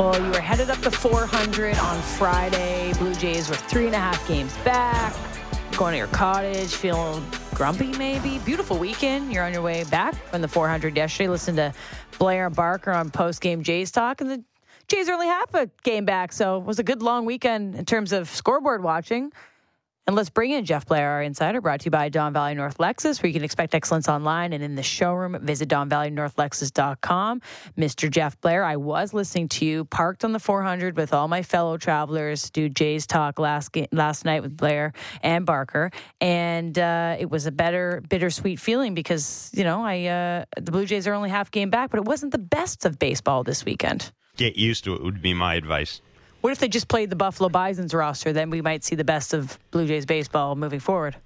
Well, you were headed up to 400 on Friday. Blue Jays were three and a half games back. Going to your cottage, feeling grumpy maybe. Beautiful weekend. You're on your way back from the 400 yesterday. Listen to Blair Barker on post game Jays talk, and the Jays are only half a game back. So it was a good long weekend in terms of scoreboard watching. And let's bring in Jeff Blair, our insider, brought to you by Don Valley North Lexus, where you can expect excellence online and in the showroom. Visit DonValleyNorthLexus.com. Mr. Jeff Blair, I was listening to you parked on the 400 with all my fellow travelers do Jay's talk last last night with Blair and Barker, and uh, it was a better bittersweet feeling because you know I uh, the Blue Jays are only half game back, but it wasn't the best of baseball this weekend. Get used to it would be my advice. What if they just played the Buffalo Bison's roster? Then we might see the best of Blue Jays baseball moving forward.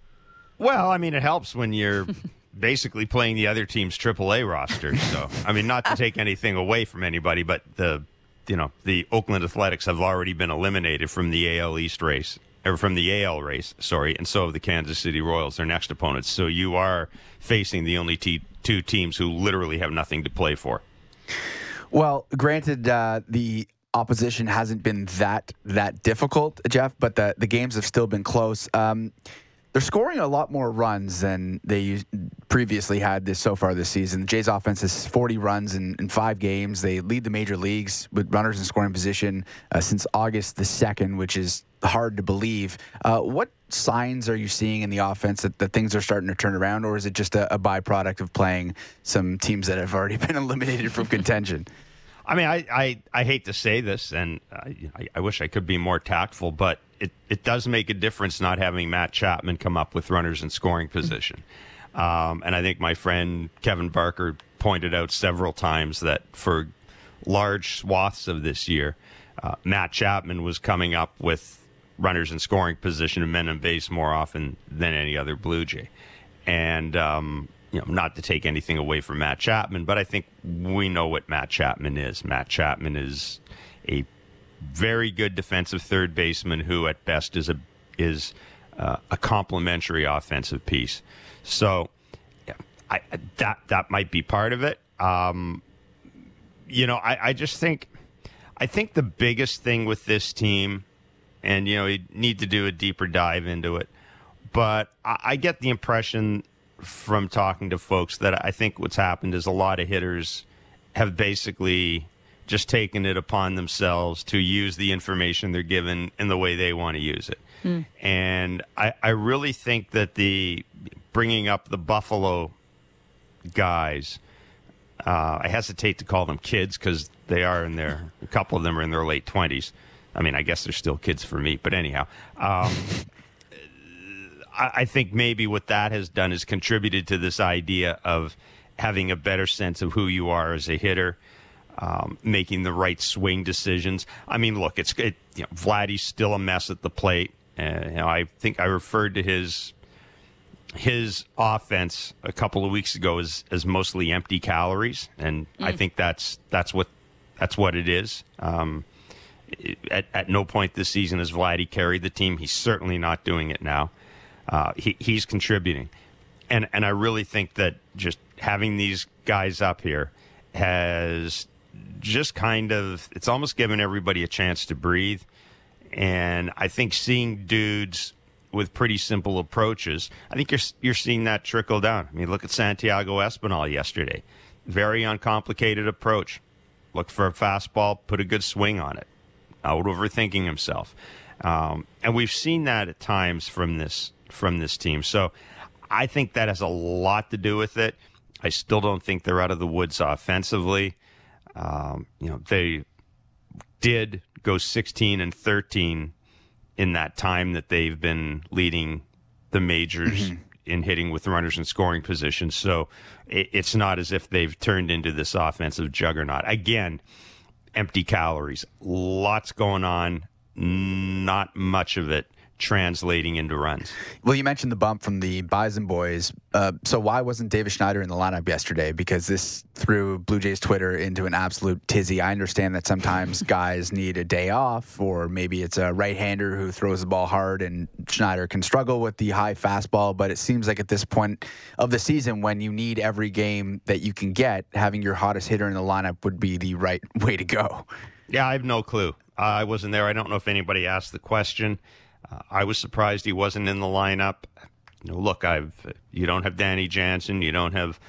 Well, I mean, it helps when you're basically playing the other team's AAA roster. So, I mean, not to take anything away from anybody, but the you know the Oakland Athletics have already been eliminated from the AL East race or from the AL race, sorry, and so have the Kansas City Royals, their next opponents. So you are facing the only t- two teams who literally have nothing to play for. Well, granted, uh, the opposition hasn't been that that difficult, Jeff, but the the games have still been close. Um, they're scoring a lot more runs than they previously had this so far this season. The Jays offense has 40 runs in, in five games. They lead the major leagues with runners in scoring position uh, since August the 2nd, which is hard to believe. Uh, what signs are you seeing in the offense that, that things are starting to turn around, or is it just a, a byproduct of playing some teams that have already been eliminated from contention? I mean, I, I, I hate to say this, and I, I wish I could be more tactful, but it, it does make a difference not having Matt Chapman come up with runners in scoring position. Um, and I think my friend Kevin Barker pointed out several times that for large swaths of this year, uh, Matt Chapman was coming up with runners in scoring position and men on base more often than any other Blue Jay. And um, you know, not to take anything away from Matt Chapman, but I think we know what Matt Chapman is. Matt Chapman is a very good defensive third baseman who, at best, is a is uh, a complementary offensive piece. So, yeah, I, that that might be part of it. Um, you know, I, I just think I think the biggest thing with this team, and you know, you need to do a deeper dive into it. But I, I get the impression from talking to folks that I think what's happened is a lot of hitters have basically just taken it upon themselves to use the information they're given in the way they want to use it. Mm. And I, I really think that the bringing up the Buffalo guys, uh, I hesitate to call them kids because they are in their, a couple of them are in their late 20s. I mean, I guess they're still kids for me, but anyhow. Um, I think maybe what that has done is contributed to this idea of having a better sense of who you are as a hitter, um, making the right swing decisions. I mean, look, it's it, you know, Vladdy's still a mess at the plate. Uh, you know, I think I referred to his his offense a couple of weeks ago as as mostly empty calories, and mm. I think that's that's what that's what it is. Um, at, at no point this season has Vladdy carried the team. He's certainly not doing it now uh, he, he's contributing. And, and I really think that just having these guys up here has just kind of, it's almost given everybody a chance to breathe. And I think seeing dudes with pretty simple approaches, I think you're, you're seeing that trickle down. I mean, look at Santiago Espinal yesterday. Very uncomplicated approach. Look for a fastball, put a good swing on it. Out overthinking himself. Um, and we've seen that at times from this from this team. So I think that has a lot to do with it. I still don't think they're out of the woods offensively. Um, you know, they did go 16 and 13 in that time that they've been leading the majors mm-hmm. in hitting with runners in scoring positions. So it, it's not as if they've turned into this offensive juggernaut. Again, empty calories, lots going on, not much of it translating into runs. Well, you mentioned the bump from the Bison boys. Uh, so why wasn't Davis Schneider in the lineup yesterday? Because this threw Blue Jays Twitter into an absolute tizzy. I understand that sometimes guys need a day off, or maybe it's a right-hander who throws the ball hard, and Schneider can struggle with the high fastball. But it seems like at this point of the season, when you need every game that you can get, having your hottest hitter in the lineup would be the right way to go. Yeah, I have no clue. Uh, I wasn't there. I don't know if anybody asked the question. I was surprised he wasn't in the lineup. You know, look, I've you don't have Danny Jansen, you don't have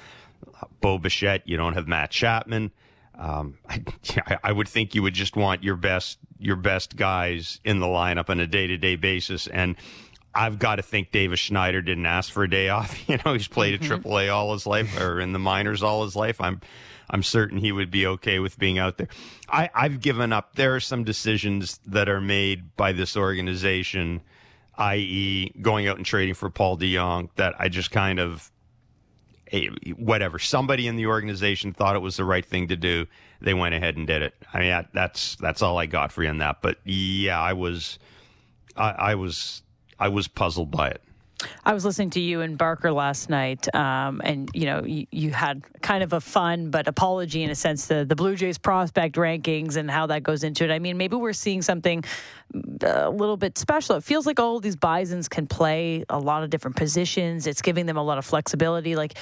Bo Bichette, you don't have Matt Chapman. Um, I, I would think you would just want your best your best guys in the lineup on a day to day basis, and I've got to think Davis Schneider didn't ask for a day off. You know, he's played mm-hmm. at AAA all his life, or in the minors all his life. I'm I'm certain he would be okay with being out there. I, I've given up. There are some decisions that are made by this organization, i.e., going out and trading for Paul DeJong, that I just kind of eh, whatever. Somebody in the organization thought it was the right thing to do. They went ahead and did it. I mean, that's that's all I got for you on that. But yeah, I was, I, I was, I was puzzled by it. I was listening to you and Barker last night, um, and you know you, you, had kind of a fun but apology in a sense to the Blue Jays prospect rankings and how that goes into it. I mean, maybe we're seeing something uh, a little bit special. It feels like all these Bisons can play a lot of different positions. It's giving them a lot of flexibility. Like,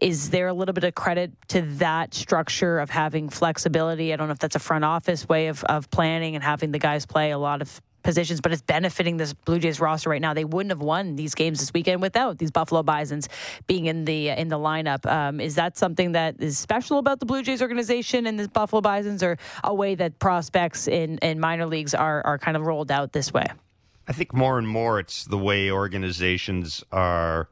is there a little bit of credit to that structure of having flexibility? I don't know if that's a front office way of, of planning and having the guys play a lot of positions, but it's benefiting this Blue Jays roster right now. They wouldn't have won these games this weekend without these Buffalo Bisons being in the in the lineup. Um, is that something that is special about the Blue Jays organization and the Buffalo Bisons, or a way that prospects in, in minor leagues are are kind of rolled out this way? I think more and more it's the way organizations are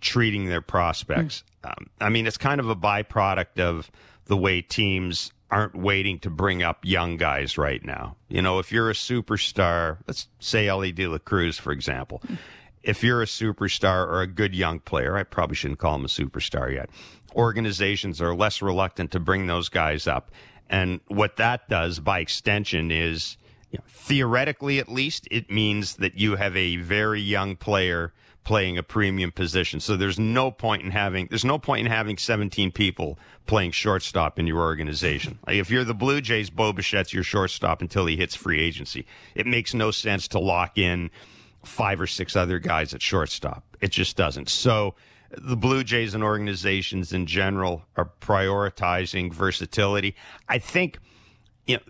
treating their prospects. Mm. Um, I mean, it's kind of a byproduct of the way teams aren't waiting to bring up young guys right now. You know, if you're a superstar, let's say Elly De La Cruz, for example. If you're a superstar or a good young player, I probably shouldn't call him a superstar yet. Organizations are less reluctant to bring those guys up. And what that does by extension is, you know, theoretically at least, it means that you have a very young player playing a premium position. So there's no point in having there's no point in having 17 people playing shortstop in your organization. Like if you're the Blue Jays, Bo Bichette's your shortstop until he hits free agency. It makes no sense to lock in five or six other guys at shortstop. It just doesn't. So the Blue Jays and organizations in general are prioritizing versatility. I think you know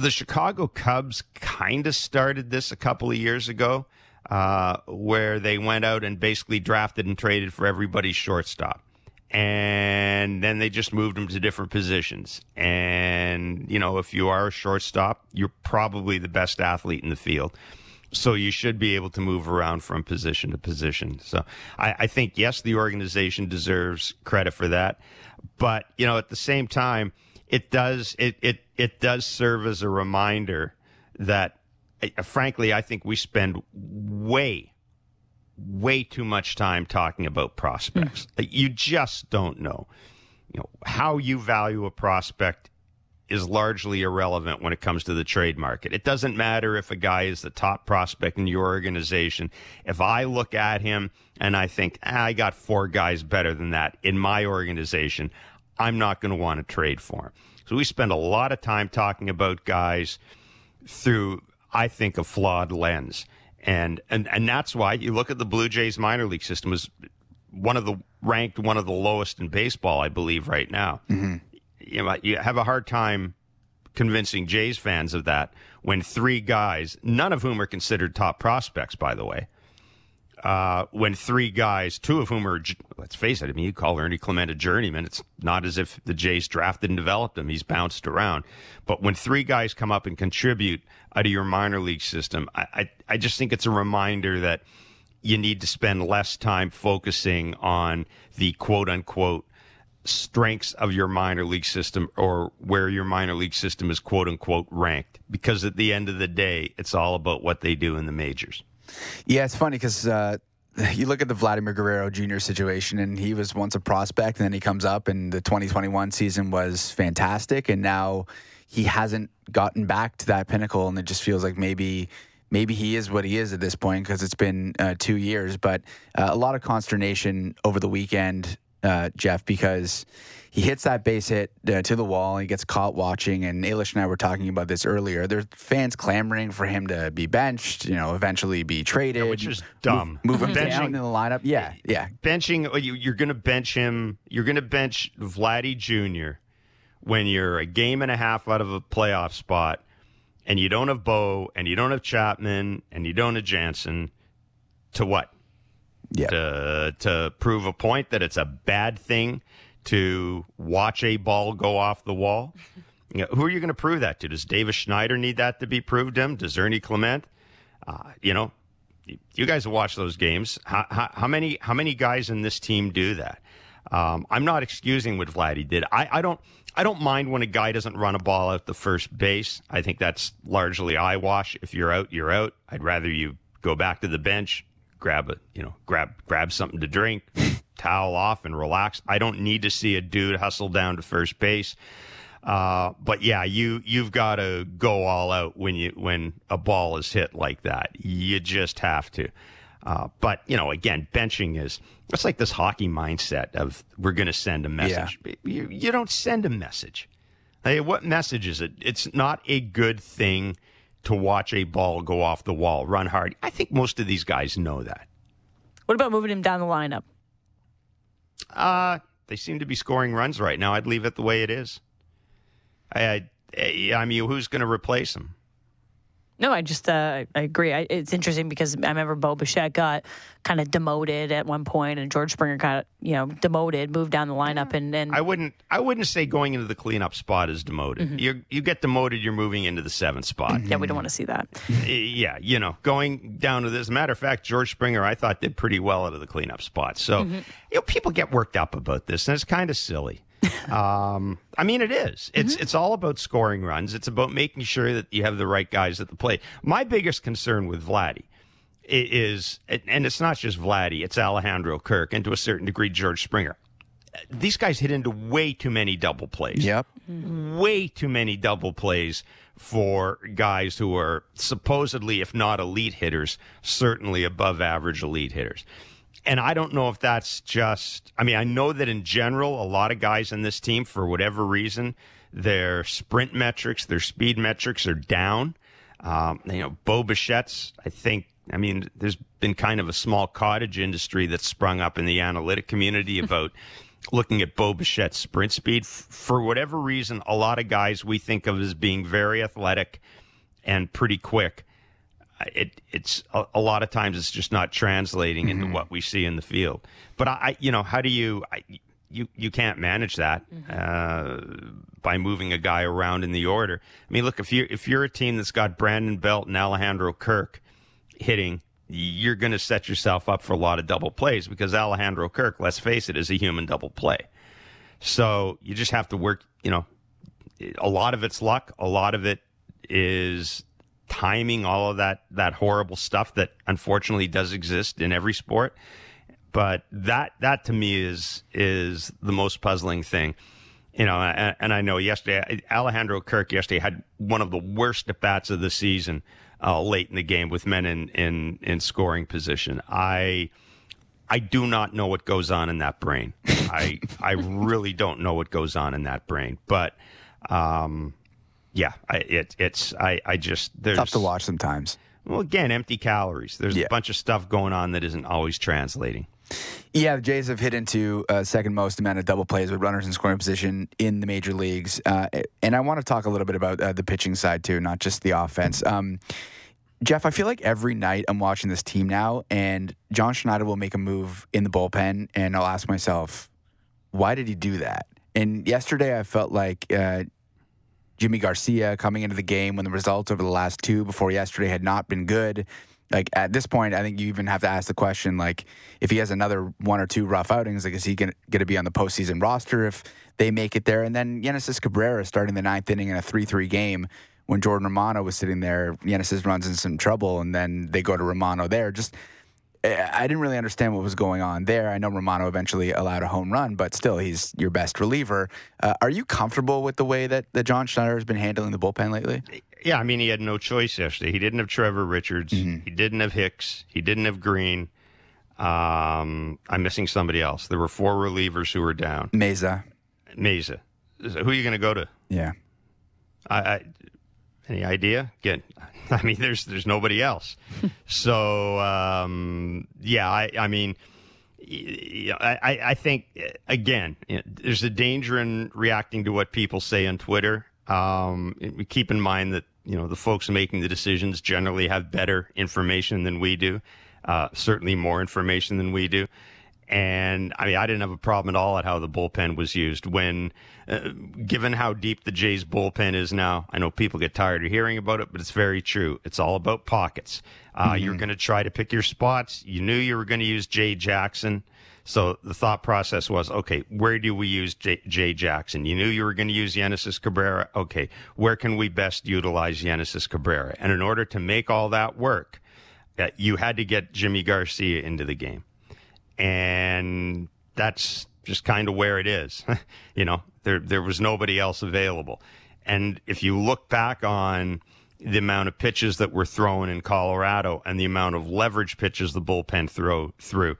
the Chicago Cubs kind of started this a couple of years ago uh, where they went out and basically drafted and traded for everybody's shortstop. And then they just moved them to different positions. And, you know, if you are a shortstop, you're probably the best athlete in the field. So you should be able to move around from position to position. So I, I think, yes, the organization deserves credit for that. But, you know, at the same time, it does, it, it, it does serve as a reminder that frankly, I think we spend way, way too much time talking about prospects. Mm. You just don't know. You know how you value a prospect is largely irrelevant when it comes to the trade market. It doesn't matter if a guy is the top prospect in your organization. If I look at him and I think ah, I got four guys better than that in my organization, I'm not going to want to trade for him. So we spend a lot of time talking about guys through I think, a flawed lens. And, and, and that's why you look at the Blue Jays minor league system as one of the ranked one of the lowest in baseball, I believe, right now. Mm-hmm. You know, you have a hard time convincing Jays fans of that when three guys, none of whom are considered top prospects, by the way, uh, when three guys, two of whom are, let's face it, I mean, you call Ernie Clement a journeyman. It's not as if the Jays drafted and developed him. He's bounced around. But when three guys come up and contribute out of your minor league system, I, I, I just think it's a reminder that you need to spend less time focusing on the quote unquote strengths of your minor league system or where your minor league system is quote unquote ranked. Because at the end of the day, it's all about what they do in the majors. Yeah, it's funny because uh, you look at the Vladimir Guerrero Jr. situation, and he was once a prospect, and then he comes up, and the 2021 season was fantastic, and now he hasn't gotten back to that pinnacle, and it just feels like maybe maybe he is what he is at this point because it's been uh, two years. But uh, a lot of consternation over the weekend, uh, Jeff, because he hits that base hit uh, to the wall. And he gets caught watching, and Ailish and I were talking about this earlier. There's fans clamoring for him to be benched. You know, eventually be traded, yeah, which is dumb. Move, move him benching, down in the lineup. Yeah, yeah. Benching. Oh, you, you're going to bench him. You're going to bench Vladdy Jr. when you're a game and a half out of a playoff spot and you don't have Bo and you don't have Chapman and you don't have Jansen to what? Yeah. To, to prove a point that it's a bad thing to watch a ball go off the wall. You know, who are you going to prove that to? Does Davis Schneider need that to be proved to him? Does Ernie Clement? Uh, you know, you guys have watched those games. How, how, how, many how many guys in this team do that? Um, I'm not excusing what Vladdy did. I, I don't I don't mind when a guy doesn't run a ball out the first base. I think that's largely eyewash. If you're out, you're out. I'd rather you go back to the bench, grab a you know grab grab something to drink, towel off, and relax. I don't need to see a dude hustle down to first base. Uh, but yeah, you you've got to go all out when you when a ball is hit like that. You just have to. Uh, but you know, again, benching is it's like this hockey mindset of we're going to send a message. Yeah. You, you don't send a message. Hey, what message is it? It's not a good thing to watch a ball go off the wall, run hard. I think most of these guys know that. What about moving him down the lineup? Uh, they seem to be scoring runs right now. I'd leave it the way it is. I, I, I mean, who's going to replace him? No, I just uh, I agree. I, it's interesting because I remember Bo Bichette got kind of demoted at one point, and George Springer got you know demoted, moved down the lineup, and and I wouldn't I wouldn't say going into the cleanup spot is demoted. Mm-hmm. You you get demoted, you're moving into the seventh spot. Mm-hmm. Yeah, we don't want to see that. yeah, you know, going down to this. As a matter of fact, George Springer I thought did pretty well out of the cleanup spot. So mm-hmm. you know, people get worked up about this, and it's kind of silly um, I mean, it is. It's mm-hmm. it's all about scoring runs. It's about making sure that you have the right guys at the plate. My biggest concern with Vladdy is, and it's not just Vladdy. It's Alejandro Kirk and to a certain degree George Springer. These guys hit into way too many double plays. Yep. Way too many double plays for guys who are supposedly, if not elite hitters, certainly above average elite hitters and I don't know if that's just, I mean, I know that in general, a lot of guys in this team, for whatever reason, their sprint metrics, their speed metrics are down. Um, you know, Bo Bichette's, I think, I mean, there's been kind of a small cottage industry that's sprung up in the analytic community about looking at Bo Bichette's sprint speed. For whatever reason, a lot of guys we think of as being very athletic and pretty quick it it's a, a, lot of times it's just not translating mm-hmm. into what we see in the field. But I, you know, how do you I, you you can't manage that mm-hmm. uh, by moving a guy around in the order. I mean, look if you if you're a team that's got Brandon Belt and Alejandro Kirk hitting, you're going to set yourself up for a lot of double plays because Alejandro Kirk, let's face it, is a human double play. So you just have to work. You know, a lot of it's luck. A lot of it is timing, all of that that horrible stuff that unfortunately does exist in every sport. But that that to me is is the most puzzling thing. You know, and, and I know yesterday Alejandro Kirk yesterday had one of the worst at bats of the season uh, late in the game with men in, in in scoring position. I I do not know what goes on in that brain. I I really don't know what goes on in that brain. But um, yeah, I, it, it's I, I just there's tough to watch sometimes. Well, again, empty calories. There's yeah. a bunch of stuff going on that isn't always translating. Yeah, the Jays have hit into uh, second most amount of double plays with runners in scoring position in the major leagues. Uh, and I want to talk a little bit about uh, the pitching side too, not just the offense. Um, Jeff, I feel like every night I'm watching this team now, and John Schneider will make a move in the bullpen, and I'll ask myself, why did he do that? And yesterday I felt like uh, Yimi Garcia coming into the game when the results over the last two before yesterday had not been good. Like at this point, I think you even have to ask the question: like, if he has another one or two rough outings, like, is he going to be on the postseason roster if they make it there? And then Genesis Cabrera starting the ninth inning in a three-three game when Jordan Romano was sitting there. Genesis runs in some trouble, and then they go to Romano there. Just I didn't really understand what was going on there. I know Romano eventually allowed a home run, but still, he's your best reliever. Uh, are you comfortable with the way that, that John Schneider has been handling the bullpen lately? Yeah, I mean, he had no choice yesterday. He didn't have Trevor Richards. Mm-hmm. He didn't have Hicks. He didn't have Green. Um, I'm missing somebody else. There were four relievers who were down. Mayza. Mayza. Who are you going to go to? Yeah. I, I any idea? Again, I mean, there's there's nobody else. so um, yeah, I I mean, I, I think again, there's a danger in reacting to what people say on Twitter. Um, keep in mind that you know the folks making the decisions generally have better information than we do, uh, certainly more information than we do. And I mean, I didn't have a problem at all at how the bullpen was used. When, uh, given how deep the Jays bullpen is now, I know people get tired of hearing about it, but it's very true. It's all about pockets. Uh, mm-hmm. You're going to try to pick your spots. You knew you were going to use Jay Jackson. So the thought process was, okay, where do we use Jay, Jay Jackson? You knew you were going to use Genesis Cabrera. Okay, where can we best utilize Genesis Cabrera? And in order to make all that work, uh, you had to get Yimi Garcia into the game and that's just kind of where it is. you know, there there was nobody else available. And if you look back on the amount of pitches that were thrown in Colorado and the amount of leverage pitches the bullpen throw through,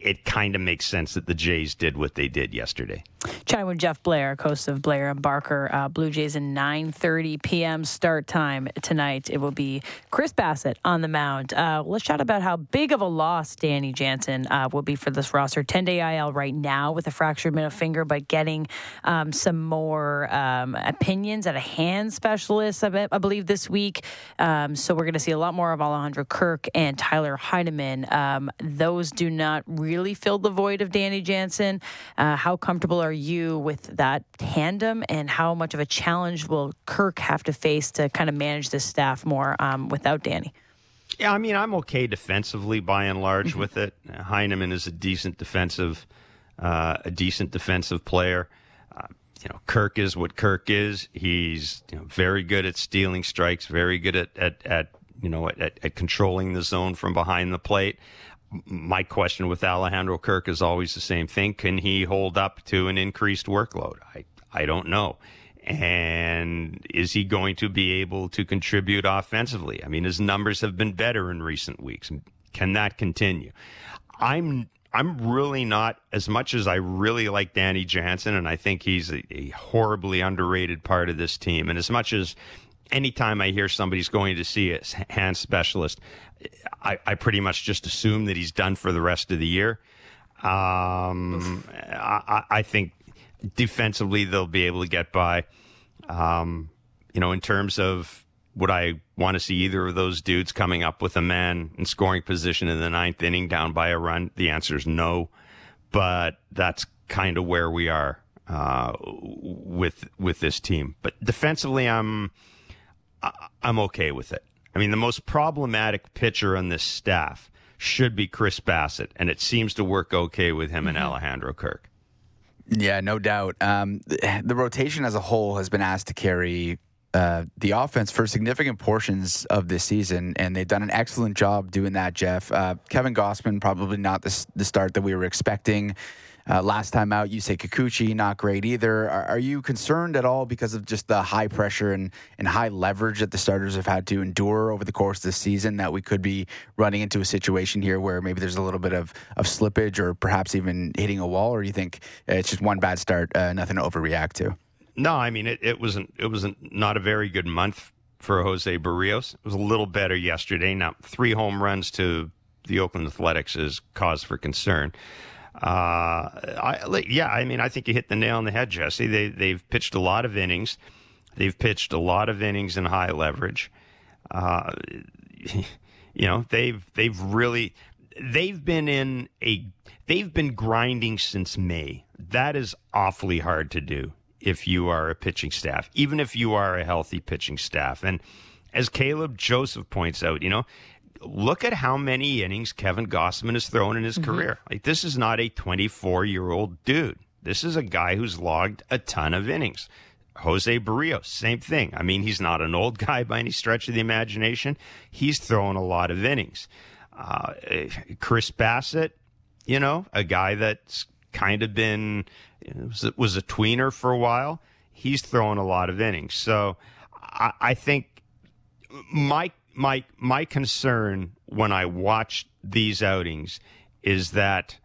it kind of makes sense that the Jays did what they did yesterday. Chatting with Jeff Blair, host of Blair and Barker, uh, Blue Jays in 9:30 p.m. start time tonight. It will be Chris Bassitt on the mound. Uh, let's chat about how big of a loss Danny Jansen uh, will be for this roster. 10 day IL right now with a fractured middle finger, but getting um, some more um, opinions at a hand specialist, I believe, this week. Um, so we're going to see a lot more of Alejandro Kirk and Tyler Heineman. Um, those do not really filled the void of Danny Jansen. Uh, how comfortable are you with that tandem, and how much of a challenge will Kirk have to face to kind of manage this staff more um, without Danny? Yeah, I mean, I'm okay defensively by and large mm-hmm. with it. Heineman is a decent defensive, uh, a decent defensive player. Uh, you know, Kirk is what Kirk is. He's you know, very good at stealing strikes, very good at at, at you know at, at controlling the zone from behind the plate my question with Alejandro Kirk is always the same thing. Can he hold up to an increased workload? I, I don't know. And is he going to be able to contribute offensively? I mean, his numbers have been better in recent weeks. Can that continue? I'm I'm really not as much as I really like Danny Jansen, and I think he's a, a horribly underrated part of this team. And as much as anytime I hear somebody's going to see a hand specialist, I, I pretty much just assume that he's done for the rest of the year. Um, I, I, think defensively they'll be able to get by. Um, you know, in terms of would I want to see either of those dudes coming up with a man in scoring position in the ninth inning down by a run? The answer is no. But that's kind of where we are uh, with with this team. But defensively, I'm I'm okay with it. I mean, the most problematic pitcher on this staff should be Chris Bassitt, and it seems to work okay with him mm-hmm. and Alejandro Kirk. Yeah, no doubt. Um, the, rotation as a whole has been asked to carry uh, the offense for significant portions of this season, and they've done an excellent job doing that, Jeff. Uh, Kevin Gausman, probably not the, the start that we were expecting. Uh, last time out, you say Kikuchi, not great either. Are, are, you concerned at all because of just the high pressure and, and high leverage that the starters have had to endure over the course of the season that we could be running into a situation here where maybe there's a little bit of, of slippage or perhaps even hitting a wall? Or you think it's just one bad start, uh, nothing to overreact to? No, I mean, it, it wasn't, it wasn't not a very good month for Jose Berrios. It was a little better yesterday. Now, three home runs to the Oakland Athletics is cause for concern. Uh, I, yeah, I mean, I think you hit the nail on the head, Jesse. They they've pitched a lot of innings. They've pitched a lot of innings in high leverage. Uh, you know, they've they've really they've been in a they've been grinding since May. That is awfully hard to do if you are a pitching staff, even if you are a healthy pitching staff. And as Caleb Joseph points out, you know, look at how many innings Kevin Gausman has thrown in his mm-hmm. career. Like this is not a 24 year old dude. This is a guy who's logged a ton of innings. Jose Berrios, same thing. I mean, he's not an old guy by any stretch of the imagination. He's thrown a lot of innings. Uh, Chris Bassitt, you know, a guy that's kind of been was, was a tweener for a while. He's thrown a lot of innings. So I, I think my my my concern when I watch these outings is that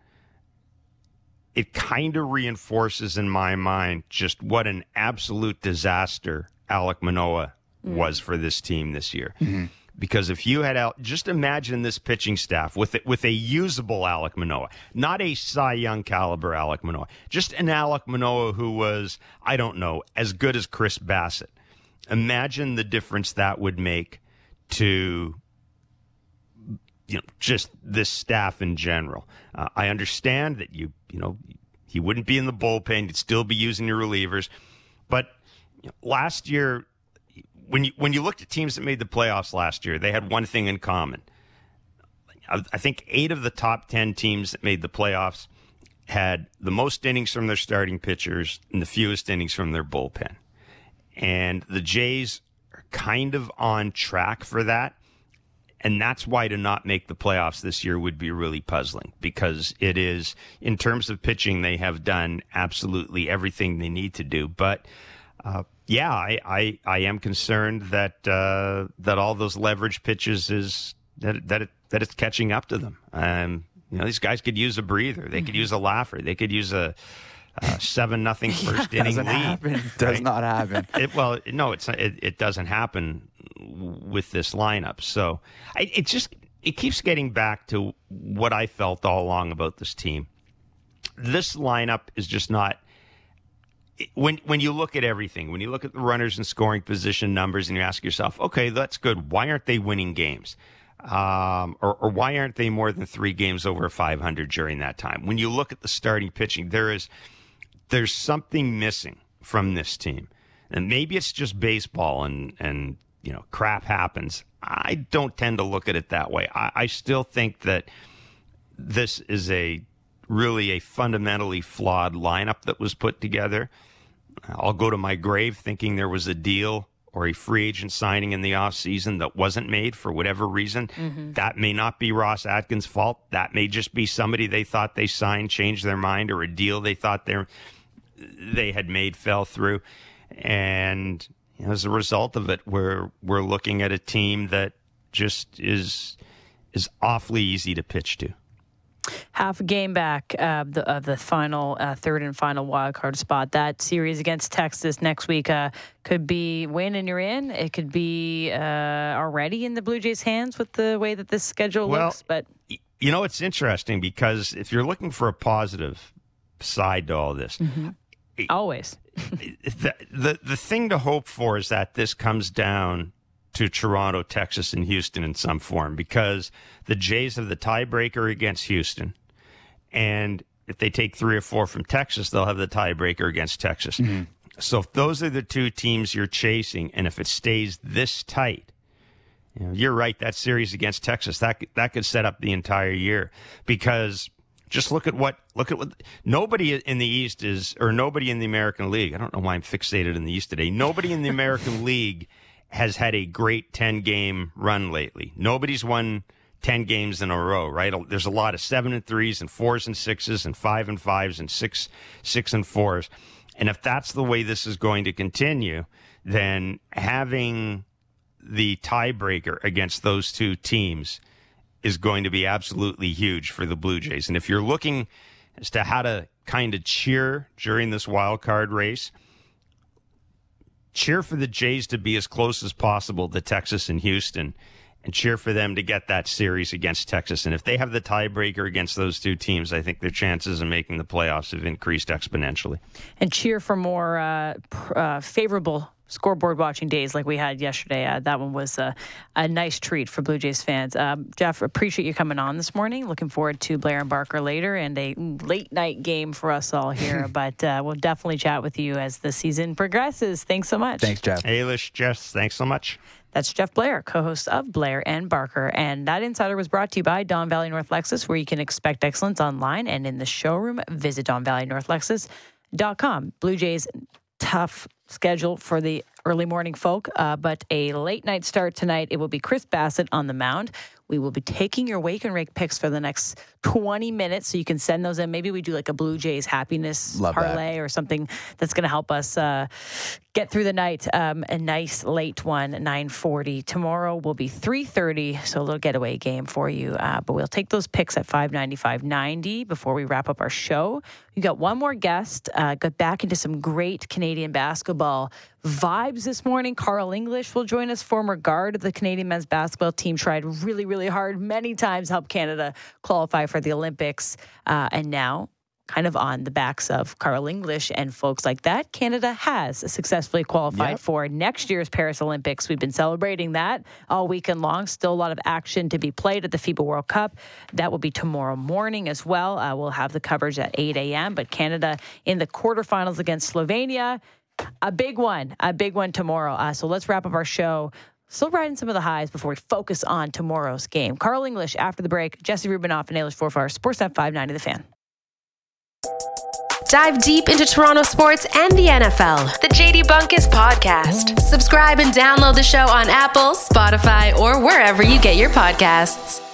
it kind of reinforces in my mind just what an absolute disaster Alec Manoah mm. was for this team this year. Mm-hmm. because if you had out, just imagine this pitching staff with it, with a usable Alec Manoah, not a Cy Young caliber Alec Manoah, just an Alec Manoah who was, I don't know, as good as Chris Bassitt. Imagine the difference that would make to you know just this staff in general. Uh, I understand that you you know he wouldn't be in the bullpen; you'd still be using your relievers, but you know, last year when you when you looked at teams that made the playoffs last year, they had one thing in common. I think eight of the top ten teams that made the playoffs had the most innings from their starting pitchers and the fewest innings from their bullpen. And the Jays kind of on track for that. And that's why to not make the playoffs this year would be really puzzling because it is, in terms of pitching, they have done absolutely everything they need to do. But uh, yeah, I, I, I am concerned that uh, that all those leverage pitches is that that it, that it's catching up to them. Um, you know, these guys could use a breather. They could mm-hmm. use a laugher. They could use a, a seven nothing first yeah, inning lead. Happen. Does not happen. It, well, no, it's it, it doesn't happen with this lineup. So I, it just it keeps getting back to what I felt all along about this team. This lineup is just not when when you look at everything, when you look at the runners and scoring position numbers, and you ask yourself, okay, that's good. Why aren't they winning games? Um, or, or why aren't they more than three games over 500 during that time? When you look at the starting pitching, there is there's something missing from this team, and maybe it's just baseball, and and you know crap happens. I don't tend to look at it that way. I, I still think that this is a really a fundamentally flawed lineup that was put together. I'll go to my grave thinking there was a deal or a free agent signing in the offseason that wasn't made for whatever reason. Mm-hmm. That may not be Ross Atkins' fault. That may just be somebody they thought they signed changed their mind or a deal they thought they they had made fell through. And as a result of it, we're we're looking at a team that just is is awfully easy to pitch to half a game back uh, the, of the final uh, third and final wild card spot. That series against Texas next week uh, could be win and you're in. It could be uh, already in the Blue Jays' hands with the way that this schedule well, looks. But you know, it's interesting because if you're looking for a positive side to all this, mm-hmm. Always the, the the thing to hope for is that this comes down to Toronto, Texas, and Houston in some form because the Jays have the tiebreaker against Houston. And if they take three or four from Texas, they'll have the tiebreaker against Texas. Mm-hmm. So if those are the two teams you're chasing, and if it stays this tight, you know, you're right. That series against Texas that that could set up the entire year because just look at what look at what nobody in the East is or nobody in the American League. I don't know why I'm fixated in the East today. Nobody in the American League has had a great 10 game run lately. Nobody's won 10 games in a row, right? There's a lot of seven and threes and fours and sixes and five and fives and six, six and fours. And if that's the way this is going to continue, then having the tiebreaker against those two teams is going to be absolutely huge for the Blue Jays. And if you're looking as to how to kind of cheer during this wild card race, cheer for the Jays to be as close as possible to Texas and Houston and cheer for them to get that series against Texas. And if they have the tiebreaker against those two teams, I think their chances of making the playoffs have increased exponentially. And cheer for more uh, uh, favorable scoreboard watching days like we had yesterday. Uh, that one was a, a, nice treat for Blue Jays fans. Um, Jeff, appreciate you coming on this morning. Looking forward to Blair and Barker later and a late night game for us all here. but uh, we'll definitely chat with you as the season progresses. Thanks so much. Thanks, Jeff. Ailish, Jeff, thanks so much. That's Jeff Blair, co host of Blair and Barker. And that insider was brought to you by Don Valley North Lexus, where you can expect excellence online and in the showroom. Visit DonValleyNorthLexus.com. Blue Jays, tough schedule for the early morning folk, uh, but a late night start tonight. It will be Chris Bassitt on the mound. We will be taking your wake and rake picks for the next 20 minutes, so you can send those in. Maybe we do like a Blue Jays happiness Love parlay that. or something that's going to help us uh, get through the night. Um, a nice late one, 9:40. Tomorrow will be 3:30, so a little getaway game for you. Uh, but we'll take those picks at 595.90 before we wrap up our show. We got one more guest. Uh, got back into some great Canadian basketball vibes this morning. Carl English will join us, former guard of the Canadian men's basketball team, tried really, really hard many times, helped Canada qualify for the Olympics, uh, and now kind of on the backs of Carl English and folks like that, Canada has successfully qualified yep. for next year's Paris Olympics. We've been celebrating that all weekend long. Still a lot of action to be played at the FIBA World Cup. That will be tomorrow morning as well. Uh, we'll have the coverage at 8 a.m. But Canada in the quarterfinals against Slovenia. A big one, a big one tomorrow. Uh, so let's wrap up our show Still riding some of the highs before we focus on tomorrow's game. Carl English after the break, Jesse Rubinoff and Ailish Forfar, Sportsnet 590 The Fan. Dive deep into Toronto sports and the NFL. The JD Bunkis Podcast. Subscribe and download the show on Apple, Spotify, or wherever you get your podcasts.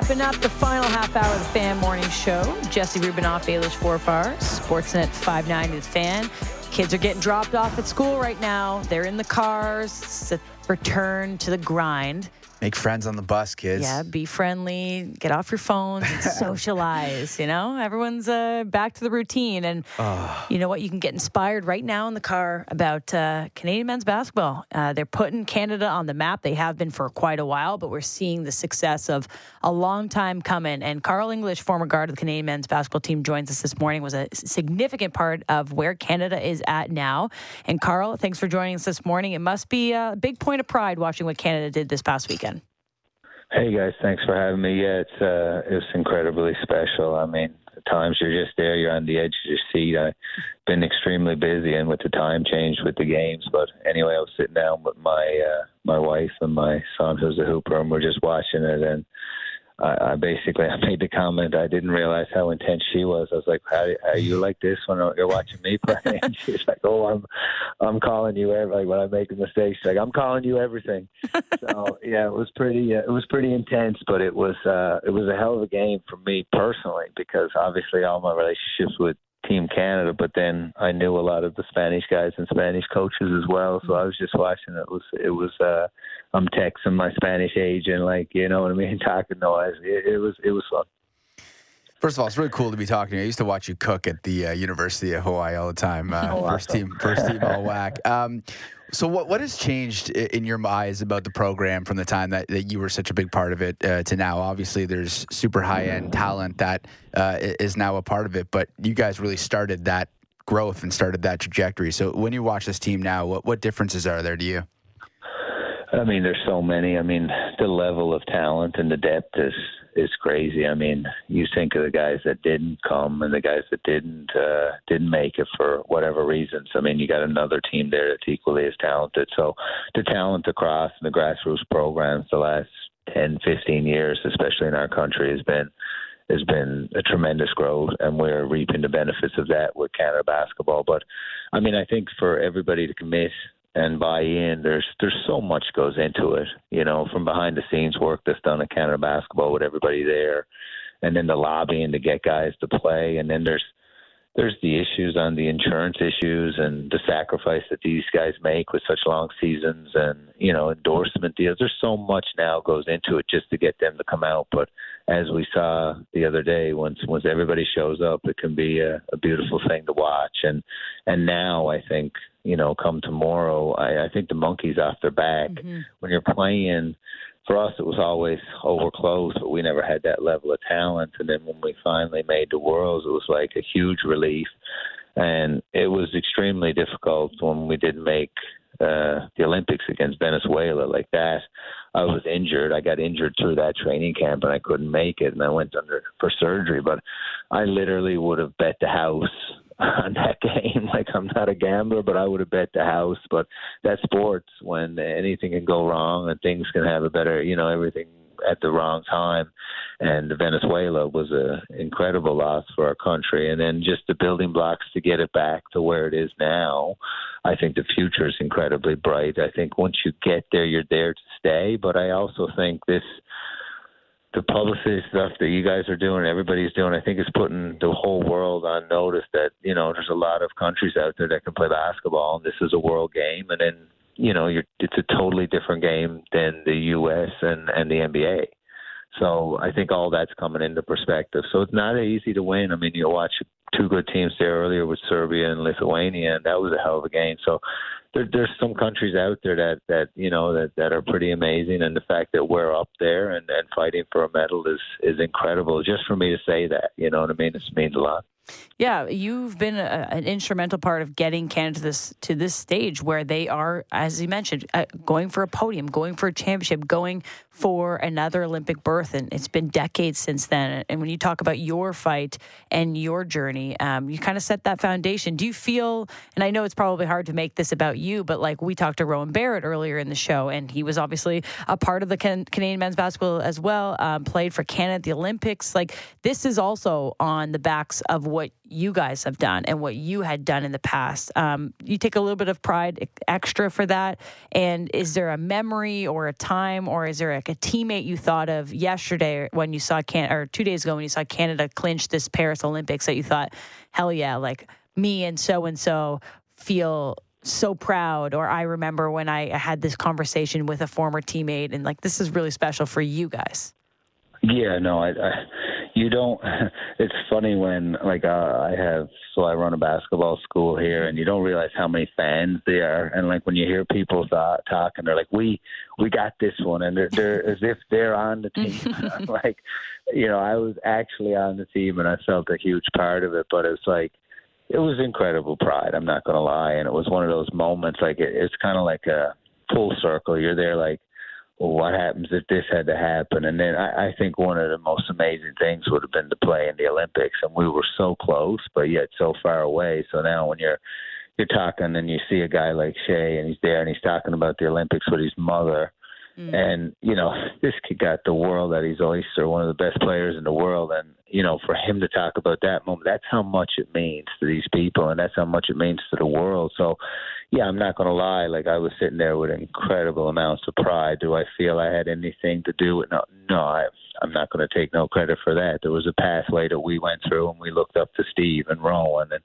Wrapping up the final half hour of the Fan Morning Show. Jesse Rubinoff, Ailish Forfar, Sportsnet 590 The Fan. Kids are getting dropped off at school right now. They're in the cars. Return to the grind. Make friends on the bus, kids. Yeah, be friendly. Get off your phones and socialize. You know, everyone's uh, back to the routine. And oh. you know what? You can get inspired right now in the car about uh, Canadian men's basketball. Uh, they're putting Canada on the map. They have been for quite a while, but we're seeing the success of a long time coming. And Carl English, former guard of the Canadian men's basketball team, joins us this morning. Was a significant part of where Canada is at now. And Carl, thanks for joining us this morning. It must be a big point of pride watching what Canada did this past weekend. Hey guys, thanks for having me. Yeah, it's uh, it's incredibly special. I mean, at times you're just there, you're on the edge of your seat. I've been extremely busy, and with the time change with the games. But anyway, I was sitting down with my uh, my wife and my son, who's a hooper, and we're just watching it, and I, I basically I made the comment I didn't realize how intense she was. I was like, "How are you like this when you're watching me play?" And she's like, "Oh, I'm I'm calling you every like when I make a mistake. She's like, I'm calling you everything." so yeah, it was pretty uh, it was pretty intense, but it was uh, it was a hell of a game for me personally because obviously all my relationships with Team Canada, but then I knew a lot of the Spanish guys and Spanish coaches as well. So I was just watching. It was it was uh, I'm texting my Spanish agent, like you know what I mean, talking noise. It, it was it was fun. First of all, it's really cool to be talking to you. I used to watch you cook at the uh, University of Hawaii all the time. Uh, oh, first awesome. team, first team all WAC. Um, so, what what has changed in your eyes about the program from the time that, that you were such a big part of it uh, to now? Obviously, there's super high end talent that uh, is now a part of it, but you guys really started that growth and started that trajectory. So, when you watch this team now, what what differences are there to you? I mean, there's so many. I mean, the level of talent and the depth is is crazy. I mean, you think of the guys that didn't come and the guys that didn't uh, didn't make it for whatever reasons. I mean, you got another team there that's equally as talented. So the talent across the grassroots programs the last 10, 15 years, especially in our country, has been has been a tremendous growth, and we're reaping the benefits of that with Canada basketball. But I mean, I think for everybody to commit and buy in. There's there's so much goes into it, you know, from behind the scenes work that's done at Canada Basketball with everybody there, and then the lobbying to get guys to play, and then there's there's the issues on the insurance issues and the sacrifice that these guys make with such long seasons and you know endorsement deals. There's so much now goes into it just to get them to come out. But as we saw the other day, once once everybody shows up, it can be a, a beautiful thing to watch. And and now I think you know come tomorrow, I, I think the monkeys off their back mm-hmm. when you're playing for us, it was always, over close, but we never had that level of talent. And then when we finally made the Worlds, it was like a huge relief. And it was extremely difficult when we didn't make uh, the Olympics against Venezuela like that. I was injured. I got injured through that training camp and I couldn't make it and I went under for surgery. But I literally would have bet the house on that game. Like I'm not a gambler, but I would have bet the house. But that's sports when anything can go wrong and things can have a better, you know, everything at the wrong time. And Venezuela was a incredible loss for our country. And then just the building blocks to get it back to where it is now. I think the future is incredibly bright. I think once you get there, you're there to stay. But I also think this the publicity stuff that you guys are doing, everybody's doing, I think is putting the whole world on notice that, you know, there's a lot of countries out there that can play basketball and this is a world game and then you know, you're, it's a totally different game than the U.S. and and the NBA. So I think all that's coming into perspective. So it's not easy to win. I mean, you watch two good teams there earlier with Serbia and Lithuania, and that was a hell of a game. So there, there's some countries out there that that you know that that are pretty amazing, and the fact that we're up there and and fighting for a medal is is incredible. Just for me to say that, you know what I mean? It means a lot. Yeah, you've been a, an instrumental part of getting Canada to this to this stage where they are, as you mentioned, uh, going for a podium, going for a championship, going for another Olympic berth, and it's been decades since then. And when you talk about your fight and your journey, um, you kind of set that foundation. Do you feel? And I know it's probably hard to make this about you, but like we talked to Rowan Barrett earlier in the show, and he was obviously a part of the Can- Canadian men's basketball as well. Um, played for Canada at the Olympics. Like this is also on the backs of what you guys have done and what you had done in the past. Um, you take a little bit of pride extra for that. And is there a memory or a time or is there like a teammate you thought of yesterday when you saw Can or two days ago when you saw Canada clinch this Paris Olympics that you thought, hell yeah, like me and so and so feel so proud or i remember when i had this conversation with a former teammate and like this is really special for you guys yeah no i, I you don't it's funny when like uh, i have so i run a basketball school here and you don't realize how many fans there are. And like when you hear people th- and they're like we we got this one and they're, they're as if they're on the team. Like you know i was actually on the team and i felt a huge part of it but it's like it was incredible pride i'm not going to lie. And it was one of those moments like it, it's kind of like a full circle. You're there like well, what happens if this had to happen? And then I, I think one of the most amazing things would have been to play in the Olympics, and we were so close, but yet so far away. So now when you're you're talking and you see a guy like Shai, and he's there and he's talking about the Olympics with his mother, mm. and you know this kid got the world at his oyster, one of the best players in the world, and you know for him to talk about that moment, that's how much it means to these people, and that's how much it means to the world. So yeah, I'm not going to lie. Like I was sitting there with incredible amounts of pride. Do I feel I had anything to do with? No, no. I, I'm not going to take no credit for that. There was a pathway that we went through, and we looked up to Steve and Rowan and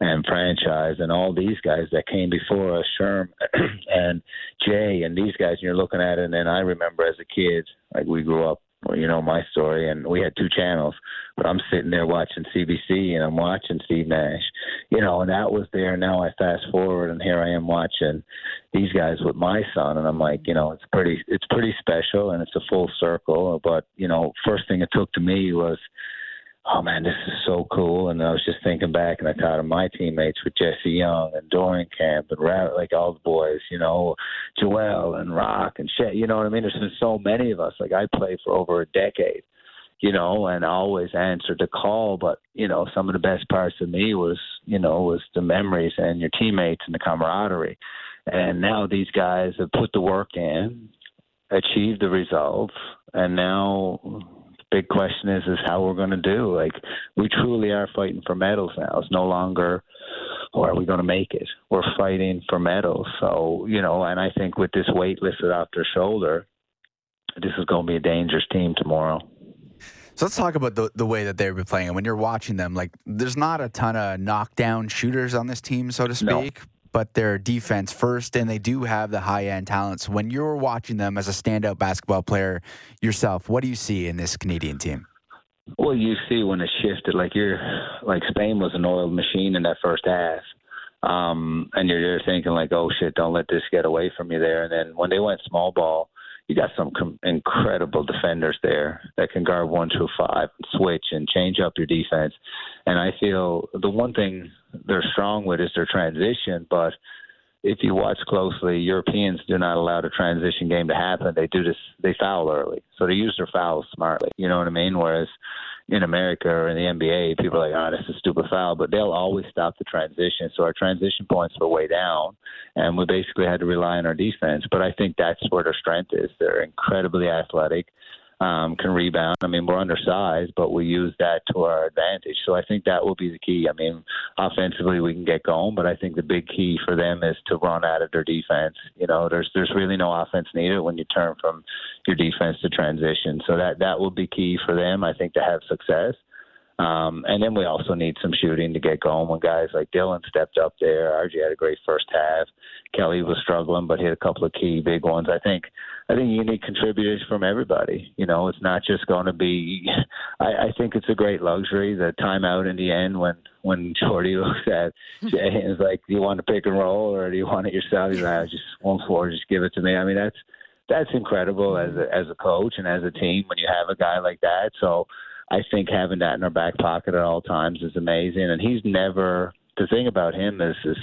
and franchise and all these guys that came before us, Sherm and Jay and these guys. And you're looking at it, and then I remember as a kid, like we grew up well, you know my story, and we had two channels. But I'm sitting there watching CBC, and I'm watching Steve Nash, you know, and that was there. Now I fast forward, and here I am watching these guys with my son, and I'm like, you know, it's pretty, it's pretty special, and it's a full circle. But you know, first thing it took to me was oh man, this is so cool. And I was just thinking back, and I thought of my teammates with Jesse Young and Doornekamp and Rabbit, like all the boys, you know, Joel and Rock and shit. You know what I mean? There's been so many of us. Like I played for over a decade, you know, and always answered the call. But you know, some of the best parts of me was, you know, was the memories and your teammates and the camaraderie. And now these guys have put the work in, achieved the results, and now big question is is how we're going to do. Like we truly are fighting for medals now. It's no longer or oh, are we going to make it? We're fighting for medals. So you know, and I think with this weight lifted off their shoulder, this is going to be a dangerous team tomorrow. So let's talk about the, the way that they've been playing. And when you're watching them, like there's not a ton of knockdown shooters on this team, so to speak. No but their defense first, and they do have the high end talents. When you're watching them as a standout basketball player yourself, what do you see in this Canadian team? Well, you see when it shifted, like you're like Spain was an oiled machine in that first half. Um, and you're, you're thinking like, oh shit, don't let this get away from you there. And then when they went small ball, you got some com- incredible defenders there that can guard one through five, and switch, and change up your defense. And I feel the one thing they're strong with is their transition, but if you watch closely, Europeans do not allow the transition game to happen. They do this, they foul early. So they use their fouls smartly. You know what I mean? Whereas in America or in the NBA, people are like, oh, that's a stupid foul, but they'll always stop the transition. So our transition points were way down, and we basically had to rely on our defense. But I think that's where their strength is. They're incredibly athletic um, can rebound. I mean, we're undersized, but we use that to our advantage. So I think that will be the key. I mean, offensively we can get going, but I think the big key for them is to run out of their defense. You know, there's there's really no offense needed when you turn from your defense to transition. So that that will be key for them. I think to have success. Um, and then we also need some shooting to get going. When guys like Dillon stepped up there, RJ had a great first half. Kelly was struggling, but hit a couple of key big ones. I think I think you need contributors from everybody. You know, it's not just going to be. I, I think it's a great luxury. The timeout in the end when when Jordi looks at Jay and is like, "Do you want to pick and roll or do you want it yourself?" He's like, "Just one floor, just give it to me." I mean, that's that's incredible as a, as a coach and as a team when you have a guy like that. So I think having that in our back pocket at all times is amazing. And he's never the thing about him is is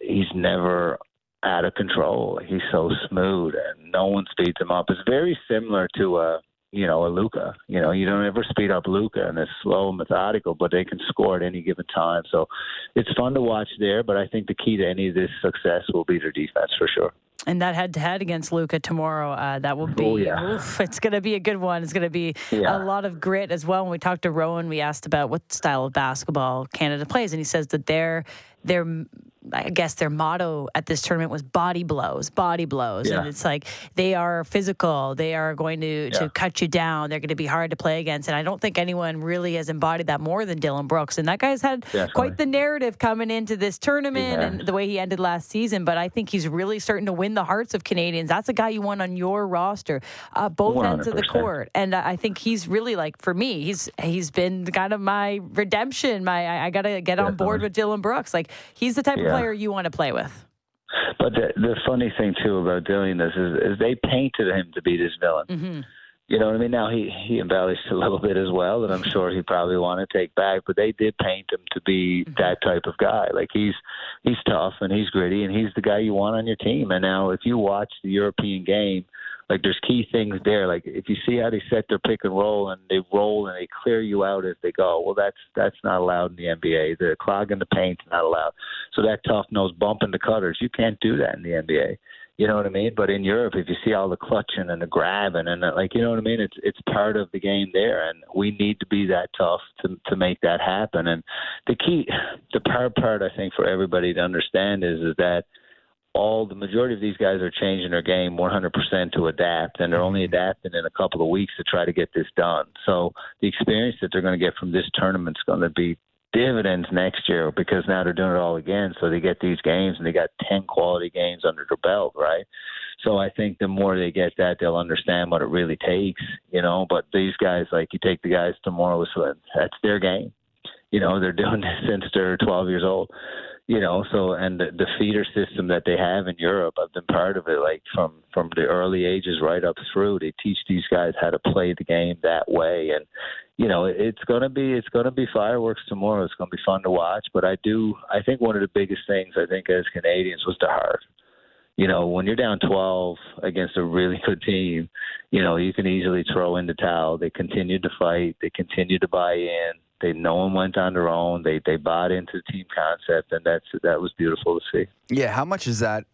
he's never out of control. He's so smooth and no one speeds him up. It's very similar to a you know, a Luka. You know, you don't ever speed up Luka and it's slow and methodical, but they can score at any given time. So it's fun to watch there, but I think the key to any of this success will be their defense for sure. And that head to head against Luka tomorrow, uh, that will be, oh, yeah. oof, it's going to be a good one. It's going to be yeah. a lot of grit as well. When we talked to Rowan, we asked about what style of basketball Canada plays, and he says that they're, they're I guess their motto at this tournament was body blows, body blows. Yeah. And it's like they are physical. They are going to, Yeah. to cut you down. They're going to be hard to play against. And I don't think anyone really has embodied that more than Dillon Brooks. And that guy's had Definitely. quite the narrative coming into this tournament Yeah. and the way he ended last season. But I think he's really starting to win the hearts of Canadians. That's a guy you want on your roster, uh, both ends of the court. And I think he's really like, for me, he's he's been kind of my redemption. My I, I got to get on board with Dillon Brooks. Like he's the type of Yeah. player you want to play with. But the, the funny thing too about doing this is, is they painted him to be this villain. hmm You know what I mean? Now he he embellished a little bit as well, that I'm sure he probably want to take back. But they did paint him to be that type of guy. Like he's he's tough and he's gritty and he's the guy you want on your team. And now if you watch the European game, like there's key things there. Like if you see how they set their pick and roll and they roll and they clear you out as they go, well that's that's not allowed in the NBA. The clogging the paint's not allowed. So that tough nose bumping the cutters, you can't do that in the NBA. You know what I mean? But in Europe, if you see all the clutching and the grabbing and the, like, you know what I mean? It's it's part of the game there, and we need to be that tough to to make that happen. And the key, the part part I think for everybody to understand is is that all the majority of these guys are changing their game 100% to adapt, and they're only mm-hmm. adapting in a couple of weeks to try to get this done. So the experience that they're going to get from this tournament is going to be dividends next year because now they're doing it all again. So they get these games and they got 10 quality games under their belt, right? So I think the more they get that, they'll understand what it really takes, you know. But these guys, like you take the guys tomorrow, so that's their game. You know, they're doing this since they're 12 years old. You know, so and the, the feeder system that they have in Europe, I've been part of it. Like from from the early ages right up through, they teach these guys how to play the game that way, and you know, it's gonna be it's gonna be fireworks tomorrow. It's gonna be fun to watch. But I do I think one of the biggest things I think as Canadians was the heart. You know, when you're down 12 against a really good team, you know you can easily throw in the towel. They continued to fight. They continued to buy in. They no one went on their own. They they bought into the team concept, and that's that was beautiful to see. Yeah, how much is that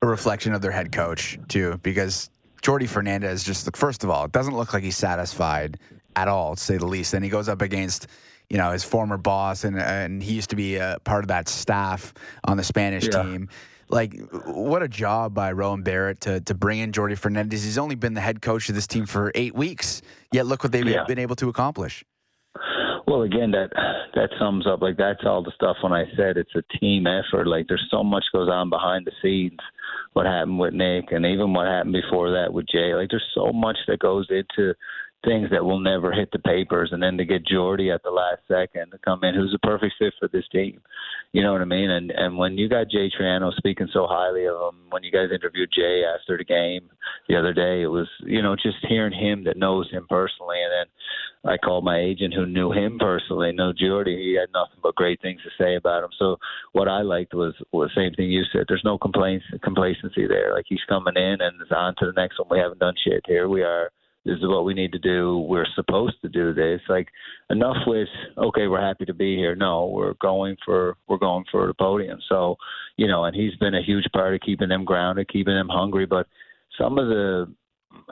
a reflection of their head coach too? Because Jordi Fernandez just first of all, it doesn't look like he's satisfied at all, to say the least. Then he goes up against you know his former boss, and and he used to be a part of that staff on the Spanish Yeah. team. Like, what a job by Rowan Barrett to to bring in Jordi Fernandez. He's only been the head coach of this team for eight weeks, yet look what they've Yeah. been able to accomplish. Well, again, that that sums up like that's all the stuff when I said it's a team effort. Like there's so much goes on behind the scenes. What happened with Nick, and even what happened before that with Jay. Like there's so much that goes into things that will never hit the papers, and then to get Jordi at the last second to come in, who's a perfect fit for this team. You know what I mean? And and when you got Jay Triano speaking so highly of him, when you guys interviewed Jay after the game the other day, it was you know just hearing him that knows him personally, and then I called my agent who knew him personally, knew Jordi. He had nothing but great things to say about him. So what I liked was the same thing you said. There's no complaints complacency there. Like he's coming in and it's on to the next one. We haven't done shit. Here we are. This is what we need to do. We're supposed to do this. Like enough with okay, we're happy to be here. No, we're going for we're going for the podium. So, you know, and he's been a huge part of keeping them grounded, keeping them hungry. But some of the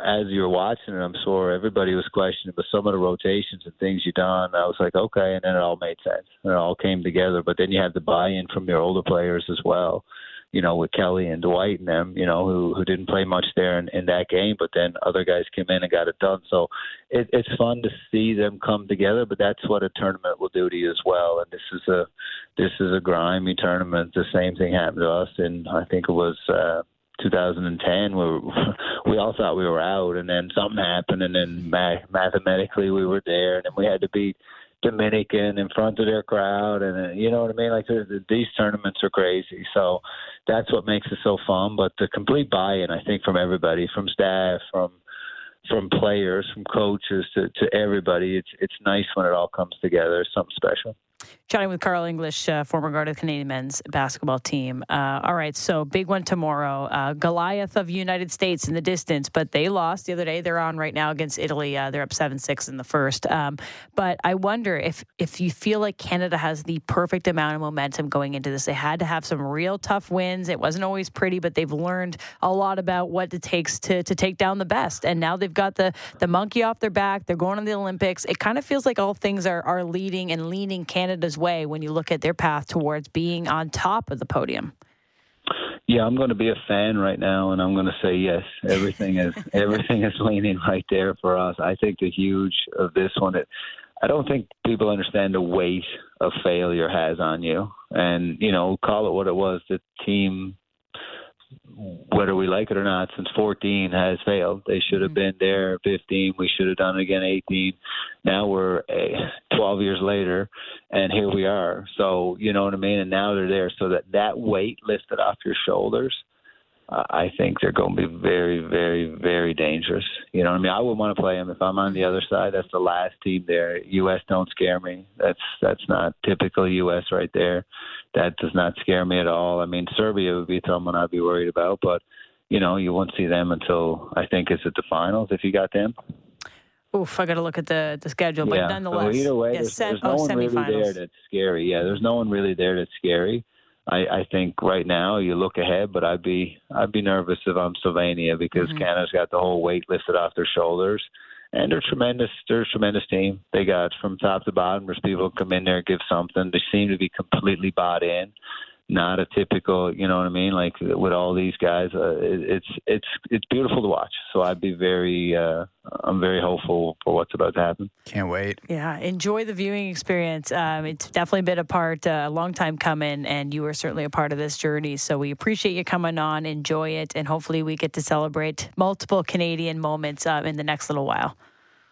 as you were watching it, I'm sure everybody was questioning, but some of the rotations and things you done, I was like, okay, and then it all made sense. And it all came together. But then you had the buy-in from your older players as well. you know, with Kelly and Dwight and them, you know, who who didn't play much there in, in that game, but then other guys came in and got it done. So it, it's fun to see them come together, but that's what a tournament will do to you as well. And this is a this is a grimy tournament. The same thing happened to us, and I think it was. uh 2010 where we all thought we were out and then something happened and then ma- mathematically we were there and then we had to beat Dominican in front of their crowd, and uh, you know what I mean. Like these tournaments are crazy, so that's what makes it so fun. But the complete buy-in, I think, from everybody, from staff, from from players, from coaches to, to everybody, it's it's nice when it all comes together. Something special. Chatting with Carl English, uh, former guard of the Canadian men's basketball team. Uh, all right, so big one tomorrow. Uh, Goliath of United States in the distance, but they lost the other day. They're on right now against Italy. Uh, they're up seven six in the first. Um, but I wonder if if you feel like Canada has the perfect amount of momentum going into this. They had to have some real tough wins. It wasn't always pretty, but they've learned a lot about what it takes to to take down the best. And now they've got the the monkey off their back. They're going to the Olympics. It kind of feels like all things are are leading and leaning Canada's way when you look at their path towards being on top of the podium? Yeah, I'm going to be a fan right now, and I'm going to say yes. Everything is everything is leaning right there for us. I think the huge of this one. It, I don't think people understand the weight of failure has on you, and you know, call it what it was. The team whether we like it or not, since 14 has failed. They should have mm-hmm. been there 15. We should have done it again 18. Now we're uh, 12 years later, and here we are. So you know what I mean. And now they're there, so that that weight lifted off your shoulders I think they're going to be very, very, very dangerous. You know what I mean? I would want to play them if I'm on the other side. That's the last team there. U.S. don't scare me. That's that's not typical U.S. right there. That does not scare me at all. I mean, Serbia would be someone I'd be worried about, but you know, you won't see them until I think it's at the finals if you got them. Oof, I got to look at the the schedule, but yeah. nonetheless, so either way, yeah, there's, there's oh, no oh, one really there that's scary. Yeah, there's no one really there that's scary. I, I think right now you look ahead, but I'd be I'd be nervous if I'm Slovenia because mm-hmm. Canada's got the whole weight lifted off their shoulders, and they're tremendous. They're a tremendous team. They got from top to bottom. There's people come in there and give something. They seem to be completely bought in not a typical, you know what I mean? Like with all these guys, uh, it, it's it's it's beautiful to watch. So I'd be very, uh, I'm very hopeful for what's about to happen. Can't wait. Yeah, enjoy the viewing experience. Um, it's definitely been a part, uh, a long time coming, and you were certainly a part of this journey. So we appreciate you coming on. Enjoy it, and hopefully we get to celebrate multiple Canadian moments uh, in the next little while.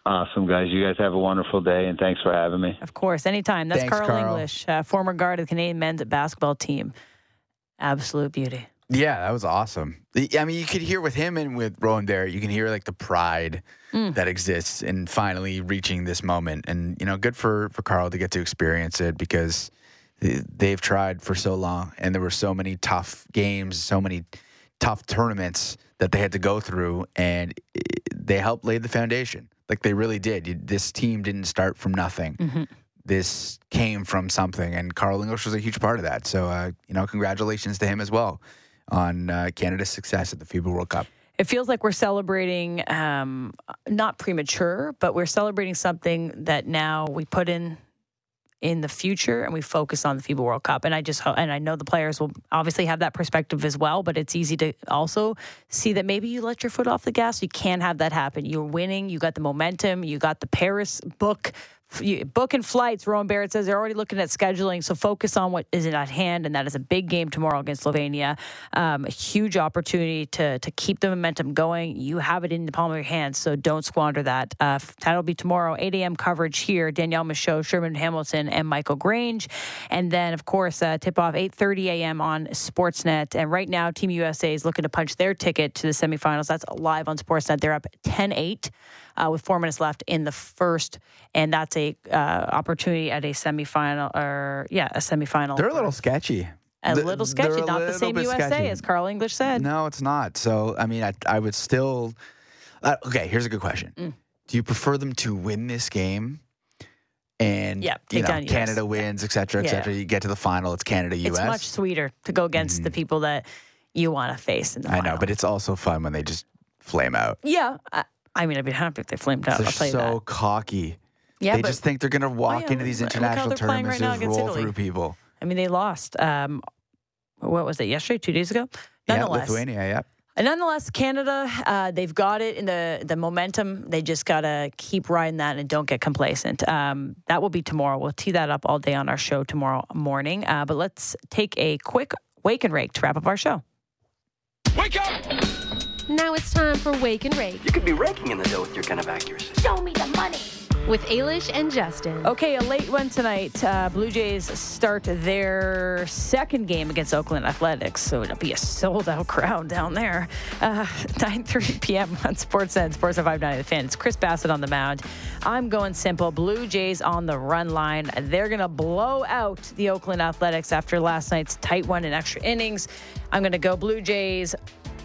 Awesome, guys. You guys have a wonderful day, and thanks for having me. Of course, anytime. That's thanks, Carl, Carl, English, uh, former guard of the Canadian men's basketball team. Absolute beauty. Yeah, that was awesome. I mean, you could hear with him and with Rowan Barrett, you can hear like the pride mm. that exists in finally reaching this moment. And, you know, good for, for Carl to get to experience it because they've tried for so long and there were so many tough games, so many tough tournaments that they had to go through and they helped lay the foundation. Like they really did. This team didn't start from nothing. Mm-hmm. This came from something, and Carl English was a huge part of that. So, uh, you know, congratulations to him as well on uh, Canada's success at the FIBA World Cup. It feels like we're celebrating, um, not premature, but we're celebrating something that now we put in in the future and we focus on the FIBA World Cup. And I just and I know the players will obviously have that perspective as well, but it's easy to also see that maybe you let your foot off the gas. You can't have that happen. You're winning, you got the momentum, you got the Paris book booking flights. Rowan Barrett says they're already looking at scheduling, so focus on what is at hand, and that is a big game tomorrow against Slovenia. Um, a huge opportunity to to keep the momentum going. You have it in the palm of your hands, so don't squander that. Uh, that'll be tomorrow, 8 a.m. coverage here. Danielle Michaud, Sherman Hamilton, and Michael Grange, and then of course uh, tip off 8:30 a.m. on Sportsnet. And right now, Team USA is looking to punch their ticket to the semifinals. That's live on Sportsnet. They're up 10-8 uh, with four minutes left in the first, and that's a uh, opportunity at a semifinal or yeah, a semifinal. They're a little sketchy. A the, little sketchy, not the same USA sketchy. as Carl English said. No, it's not. So I mean, I, I would still. Uh, okay, here's a good question. Mm. Do you prefer them to win this game? and yeah, you know, Canada wins, et cetera, et yeah. cetera. You get to the final, it's Canada, US. It's much sweeter to go against mm-hmm. the people that you want to face in the I final. know, but it's also fun when they just flame out. Yeah, I mean, I'd be happy if they flamed out. They're I'll tell you so that. cocky. Yeah, they but, just think they're going to walk oh, yeah, into these international how they're playing tournaments right and roll Italy. through people. I mean, they lost. Um, what was it yesterday, two days ago? Yeah, Nonetheless, Lithuania. Yeah. and nonetheless, Canada, uh, they've got it in the the momentum. They just gotta keep riding that and don't get complacent. Um, that will be tomorrow. We'll tee that up all day on our show tomorrow morning. Uh, but let's take a quick wake and rake to wrap up our show. Wake up! Now it's time for Wake and Rake You could be raking in the dough with your kind of accuracy. Show me the money. with Ailish and Justin. Okay, a late one tonight. Uh, Blue Jays start their second game against Oakland Athletics, so it'll be a sold-out crowd down there. Uh, 9:30 p.m. on Sportsnet, Sports 590 The Fan. It's Chris Bassitt on the mound. I'm going simple. Blue Jays on the run line. They're gonna blow out the Oakland Athletics after last night's tight one in extra innings. I'm gonna go Blue Jays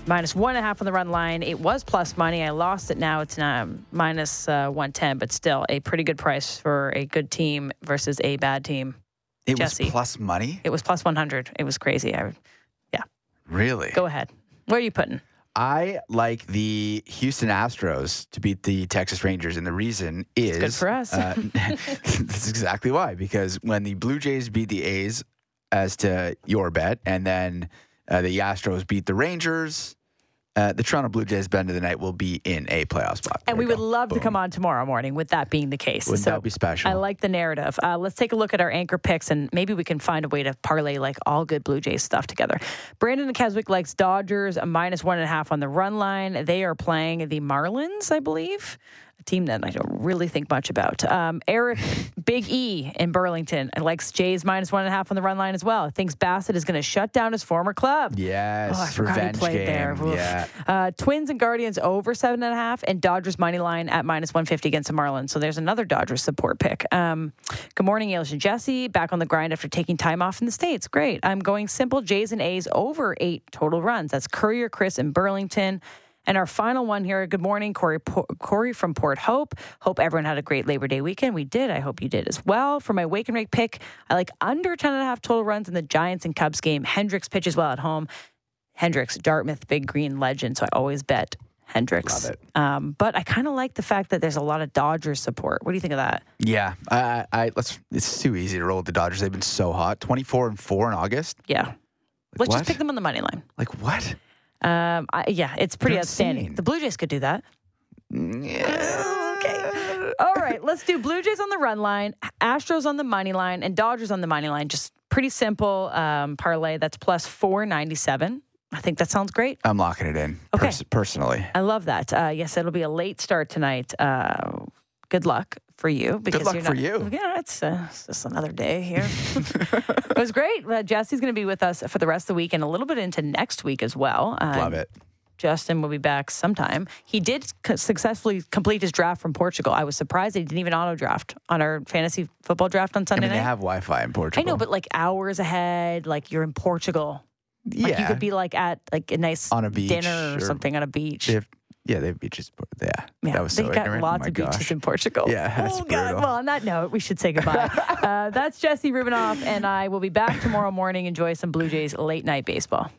minus one and a half on the run line. It was plus money. I lost it. Now it's um, minus uh, 110, but still a pretty good price for a good team versus a bad team. It Jesse. was plus money. It was plus 100. It was crazy. I, yeah. Really? go ahead. Where are you putting? I like the Houston Astros to beat the Texas Rangers, and the reason is good for us. uh, that's exactly why. Because when the Blue Jays beat the A's, as to your bet, and then uh, the Astros beat the Rangers, uh, the Toronto Blue Jays bend of the night will be in a playoff spot. And There we would love to come on tomorrow morning with that being the case. Wouldn't that be special? I like the narrative. Uh, let's take a look at our anchor picks and maybe we can find a way to parlay like all good Blue Jays stuff together. Brandon Keswick likes Dodgers a minus one and a half on the run line. They are playing the Marlins, I believe. Team that I don't really think much about. Um, Eric Big E in Burlington likes Jays minus one and a half on the run line as well. Thinks Bassitt is going to shut down his former club. Yes, Oh, I forgot he revenge played game. there. Oof. Yeah, Uh, Twins and Guardians over seven and a half, and Dodgers money line at minus one fifty against the Marlins. So there's another Dodgers support pick. Um, good morning, Ailish and Jesse. Back on the grind after taking time off in the states. Great. I'm going simple Jays and A's over eight total runs. That's Courier, Chris, and Burlington. And our final one here. Good morning, Corey. Po- Corey from Port Hope. Hope everyone had a great Labor Day weekend. We did. I hope you did as well. For my wake and rake pick, I like under 10 and a half total runs in the Giants and Cubs game. Hendricks pitches well at home. Hendricks, Dartmouth, big green legend. So I always bet Hendricks. Love it. Um, but I kind of like the fact that there's a lot of Dodgers support. What do you think of that? yeah. I, I, let's. It's too easy to roll with the Dodgers. They've been so hot. Twenty four and four in August. Yeah. Let's what? just pick them on the money line. Like what? Um, I, yeah, it's pretty They're outstanding. insane. The Blue Jays could do that. okay. All right, let's do Blue Jays on the run line, Astros on the money line, and Dodgers on the money line. Just pretty simple um, parlay. That's plus 497. I think that sounds great. I'm locking it in. Okay. pers- personally. I love that. Uh, yes, it'll be a late start tonight. Uh, good luck for you. Because luck you're for not, you. Yeah, it's, uh, it's just another day here. it was great. Uh, Jesse's going to be with us for the rest of the week and a little bit into next week as well. Uh, Love it. Justin will be back sometime. He did c- successfully complete his draft from Portugal. I was surprised he didn't even auto draft on our fantasy football draft on I Sunday mean, they have Wi-Fi in Portugal. I know, but like hours ahead, like you're in Portugal. Like yeah, you could be like at like a nice On a beach dinner or, or- something on a beach. Yeah, they have beaches. Yeah, Yeah, that was so got ignorant. lots oh of beaches in Portugal. Yeah, that's oh God. brutal. Well, on that note, we should say goodbye. uh, that's Jesse Rubinoff, and I will be back tomorrow morning. Enjoy some Blue Jays late night baseball.